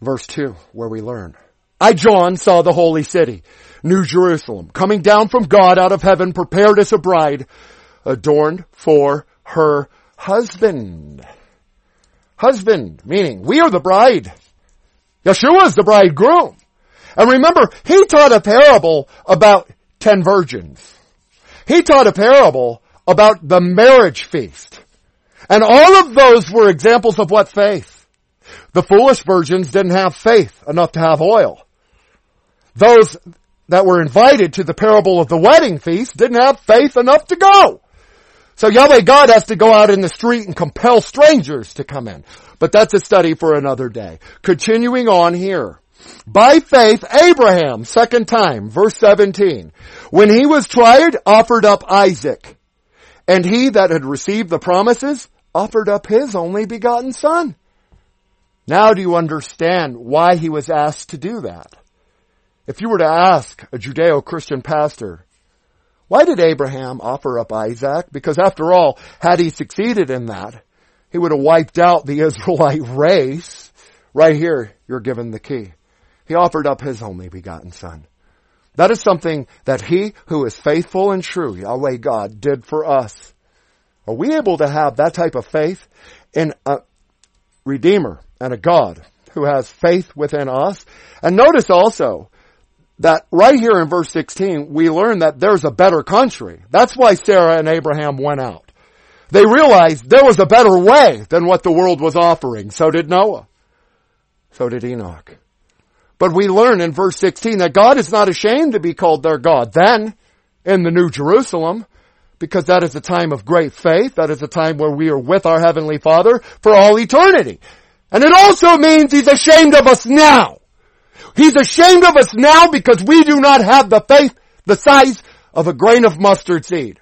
Verse 2, where we learn. I, John, saw the holy city, New Jerusalem, coming down from God out of heaven, prepared as a bride, adorned for her husband. husband, meaning we are the bride. Yeshua is the bridegroom. And remember, he taught a parable about ten virgins. He taught a parable about the marriage feast. And all of those were examples of what faith? The foolish virgins didn't have faith enough to have oil. Those that were invited to the parable of the wedding feast didn't have faith enough to go. So Yahweh God has to go out in the street and compel strangers to come in. But that's a study for another day. Continuing on here. By faith, Abraham, second time, verse 17, when he was tried, offered up Isaac. And he that had received the promises offered up his only begotten son. Now do you understand why he was asked to do that? If you were to ask a Judeo-Christian pastor, why did Abraham offer up Isaac? Because after all, had he succeeded in that, he would have wiped out the *laughs* Israelite race. Right here, you're given the key. He offered up his only begotten son. That is something that he who is faithful and true, Yahweh God, did for us. Are we able to have that type of faith in a Redeemer and a God who has faith within us? And notice also that right here in verse 16, we learn that there's a better country. That's why Sarah and Abraham went out. They realized there was a better way than what the world was offering. So did Noah. So did Enoch. But we learn in verse 16 that God is not ashamed to be called their God then in the New Jerusalem because that is a time of great faith. That is a time where we are with our Heavenly Father for all eternity. And it also means He's ashamed of us now. He's ashamed of us now because we do not have the faith the size of a grain of mustard seed.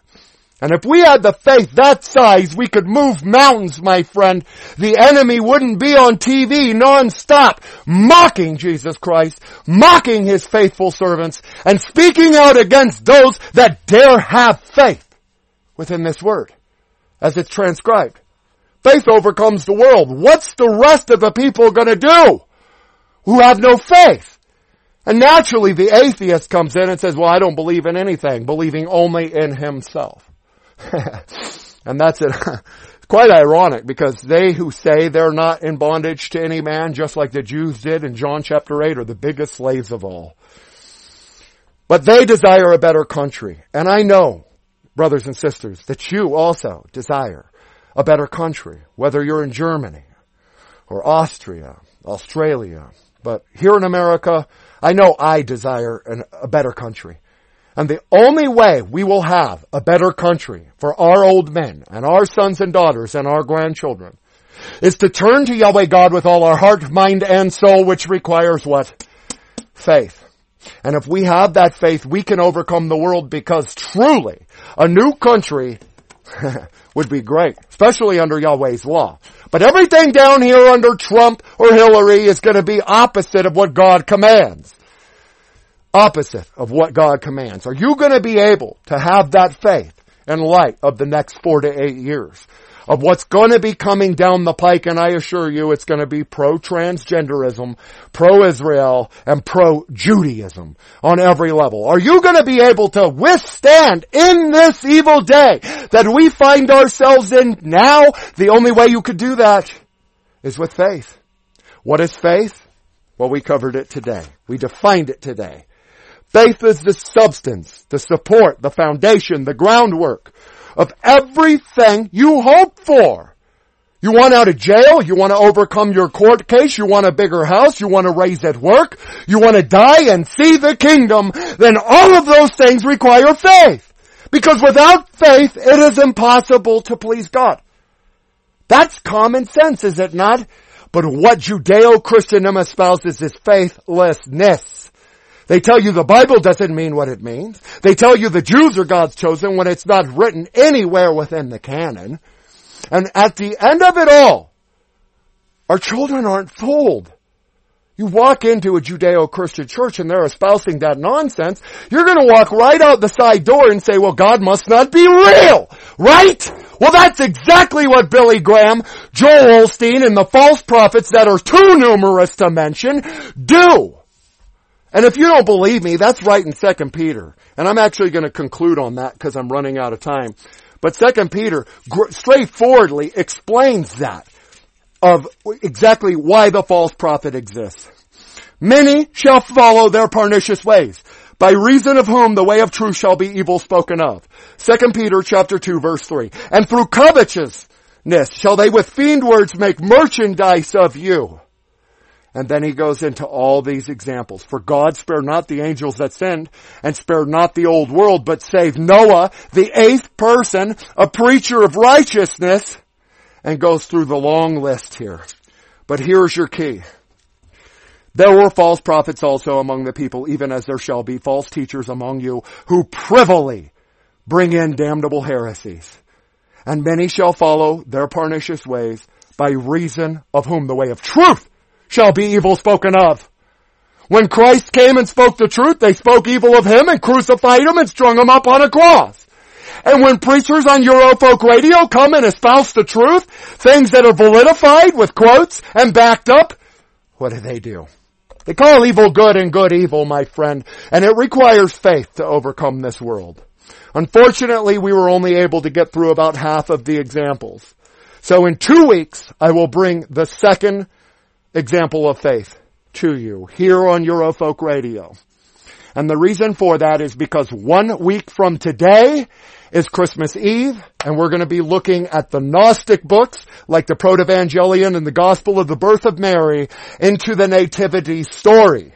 And if we had the faith that size, we could move mountains, my friend. The enemy wouldn't be on TV non-stop, mocking Jesus Christ, mocking his faithful servants, and speaking out against those that dare have faith within this word, as it's transcribed. Faith overcomes the world. What's the rest of the people gonna do? who have no faith. And naturally the atheist comes in and says, well, I don't believe in anything, believing only in himself. *laughs* and that's it. *laughs* quite ironic because they who say they're not in bondage to any man, just like the Jews did in John chapter 8, are the biggest slaves of all. But they desire a better country. And I know, brothers and sisters, that you also desire a better country, whether you're in Germany or Austria, Australia, but here in America, I know I desire an, a better country. And the only way we will have a better country for our old men and our sons and daughters and our grandchildren is to turn to Yahweh God with all our heart, mind, and soul, which requires what? Faith. And if we have that faith, we can overcome the world because truly a new country *laughs* would be great, especially under Yahweh's law. But everything down here under Trump or Hillary is going to be opposite of what God commands. Opposite of what God commands. Are you going to be able to have that faith in light of the next four to eight years? Of what's going to be coming down the pike, and I assure you it's going to be pro-transgenderism, pro-Israel, and pro-Judaism on every level. Are you going to be able to withstand in this evil day that we find ourselves in now? The only way you could do that is with faith. What is faith? Well, we covered it today. We defined it today. Faith is the substance, the support, the foundation, the groundwork of everything you hope for. You want out of jail? You want to overcome your court case? You want a bigger house? You want to raise at work? You want to die and see the kingdom? Then all of those things require faith. Because without faith, it is impossible to please God. That's common sense, is it not? But what Judeo-Christendom espouses is faithlessness. They tell you the Bible doesn't mean what it means. They tell you the Jews are God's chosen when it's not written anywhere within the canon. And at the end of it all, our children aren't fooled. You walk into a Judeo-Christian church and they're espousing that nonsense, you're gonna walk right out the side door and say, well God must not be real! Right? Well that's exactly what Billy Graham, Joel Osteen, and the false prophets that are too numerous to mention do. And if you don't believe me, that's right in 2 Peter. And I'm actually going to conclude on that because I'm running out of time. But 2 Peter straightforwardly explains that. of exactly why the false prophet exists. Many shall follow their pernicious ways, by reason of whom the way of truth shall be evil spoken of. 2 Peter chapter 2 verse 3. And through covetousness shall they with fiend words make merchandise of you. And then he goes into all these examples. For God spared not the angels that sinned, and spared not the old world, but saved Noah, the eighth person, a preacher of righteousness, and goes through the long list here. But here's your key. There were false prophets also among the people, even as there shall be false teachers among you who privily bring in damnable heresies. And many shall follow their pernicious ways by reason of whom the way of truth shall be evil spoken of. When Christ came and spoke the truth, they spoke evil of him and crucified him and strung him up on a cross. And when preachers on Eurofolk radio come and espouse the truth, things that are validified with quotes and backed up, what do they do? They call evil good and good evil, my friend, and it requires faith to overcome this world. Unfortunately, we were only able to get through about half of the examples. So in two weeks, I will bring the second example of faith to you here on Eurofolk Radio. And the reason for that is because one week from today is Christmas Eve, and we're going to be looking at the Gnostic books, like the Protevangelion and the Gospel of the Birth of Mary, into the Nativity story.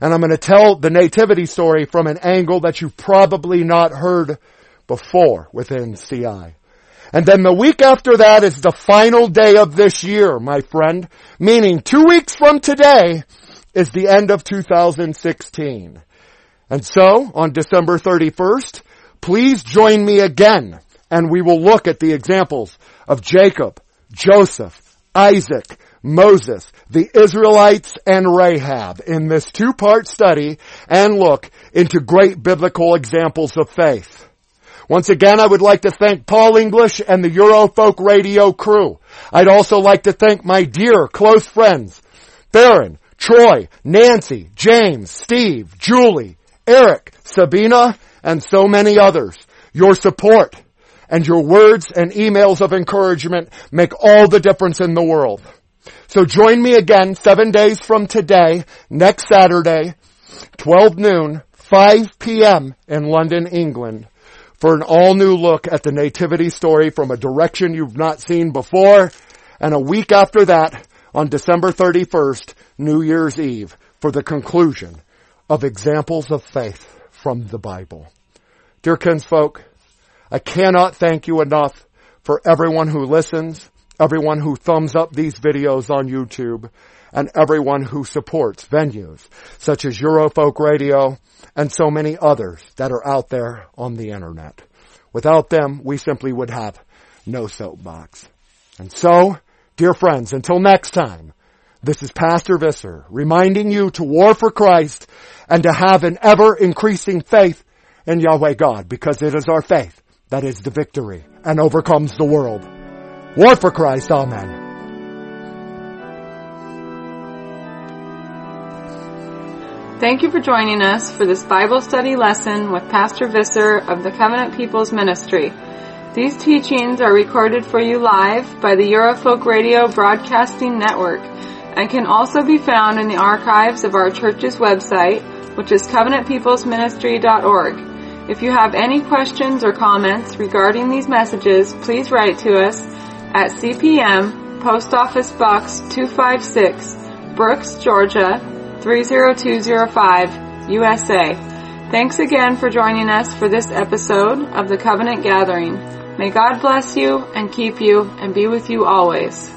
And I'm going to tell the Nativity story from an angle that you've probably not heard before within CI. And then the week after that is the final day of this year, my friend, meaning two weeks from today is the end of 2016. And so, on December 31st, Please join me again and we will look at the examples of Jacob, Joseph, Isaac, Moses, the Israelites, and Rahab in this two-part study and look into great biblical examples of faith. Once again, I would like to thank Paul English and the Eurofolk radio crew. I'd also like to thank my dear close friends, Baron, Troy, Nancy, James, Steve, Julie, Eric, Sabina, and so many others. Your support and your words and emails of encouragement make all the difference in the world. So join me again seven days from today, next Saturday, 12 noon, 5 p.m. in London, England, for an all new look at the nativity story from a direction you've not seen before, and a week after that, on December 31st, New Year's Eve, for the conclusion of examples of faith from the Bible. Dear kinsfolk, I cannot thank you enough for everyone who listens, everyone who thumbs up these videos on YouTube, and everyone who supports venues such as Eurofolk Radio and so many others that are out there on the internet. Without them, we simply would have no soapbox. And so, dear friends, until next time, this is Pastor Visser reminding you to war for Christ and to have an ever increasing faith in Yahweh God because it is our faith that is the victory and overcomes the world. War for Christ. Amen. Thank you for joining us for this Bible study lesson with Pastor Visser of the Covenant People's Ministry. These teachings are recorded for you live by the Eurofolk Radio Broadcasting Network and can also be found in the archives of our church's website, which is covenantpeoplesministry.org. If you have any questions or comments regarding these messages, please write to us at CPM Post Office Box 256, Brooks, Georgia 30205, USA. Thanks again for joining us for this episode of the Covenant Gathering. May God bless you and keep you and be with you always.